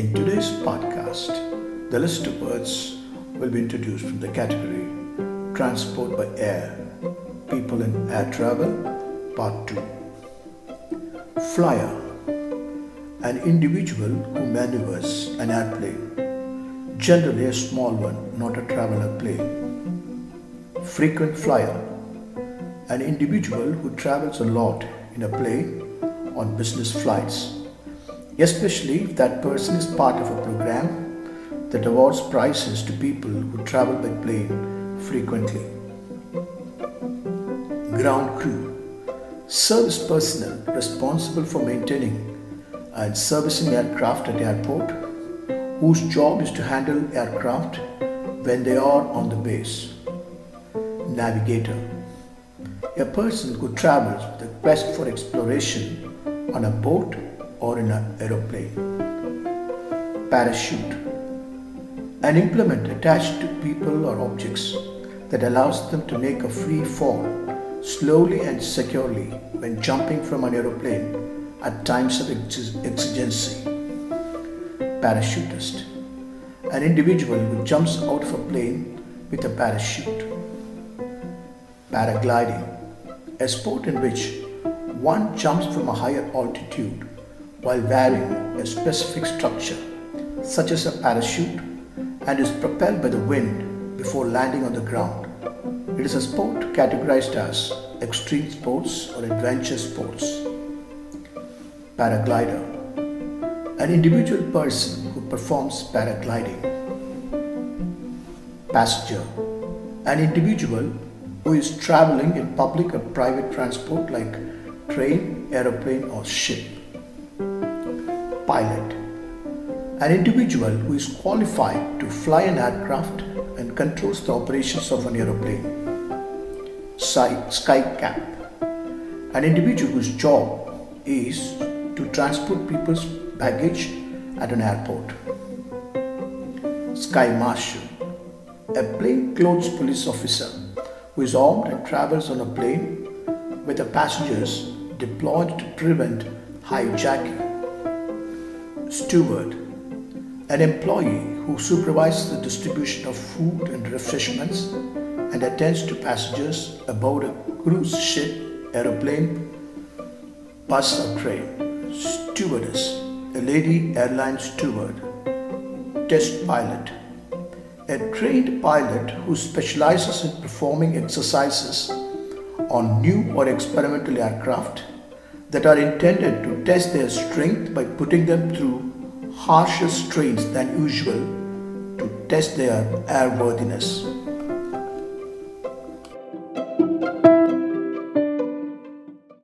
In today's podcast, the list of words will be introduced from the category Transport by Air, People in Air Travel, Part 2. Flyer, an individual who maneuvers an airplane, generally a small one, not a traveler plane. Frequent flyer, an individual who travels a lot in a plane on business flights especially if that person is part of a program that awards prizes to people who travel by plane frequently. Ground crew, service personnel responsible for maintaining and servicing aircraft at airport, whose job is to handle aircraft when they are on the base. Navigator, a person who travels with a quest for exploration on a boat or in an aeroplane. Parachute an implement attached to people or objects that allows them to make a free fall slowly and securely when jumping from an aeroplane at times of exigency. Parachutist an individual who jumps out of a plane with a parachute. Paragliding a sport in which one jumps from a higher altitude while wearing a specific structure, such as a parachute, and is propelled by the wind before landing on the ground. It is a sport categorized as extreme sports or adventure sports. Paraglider an individual person who performs paragliding. Passenger an individual who is traveling in public or private transport like train, aeroplane, or ship pilot, an individual who is qualified to fly an aircraft and controls the operations of an aeroplane. Sky cap, an individual whose job is to transport people's baggage at an airport. Sky marshal, a plainclothes police officer who is armed and travels on a plane with the passengers deployed to prevent hijacking Steward, an employee who supervises the distribution of food and refreshments and attends to passengers aboard a cruise ship, aeroplane, bus, or train. Stewardess, a lady airline steward. Test pilot, a trained pilot who specializes in performing exercises on new or experimental aircraft that are intended to test their strength by putting them through harsher strains than usual to test their airworthiness.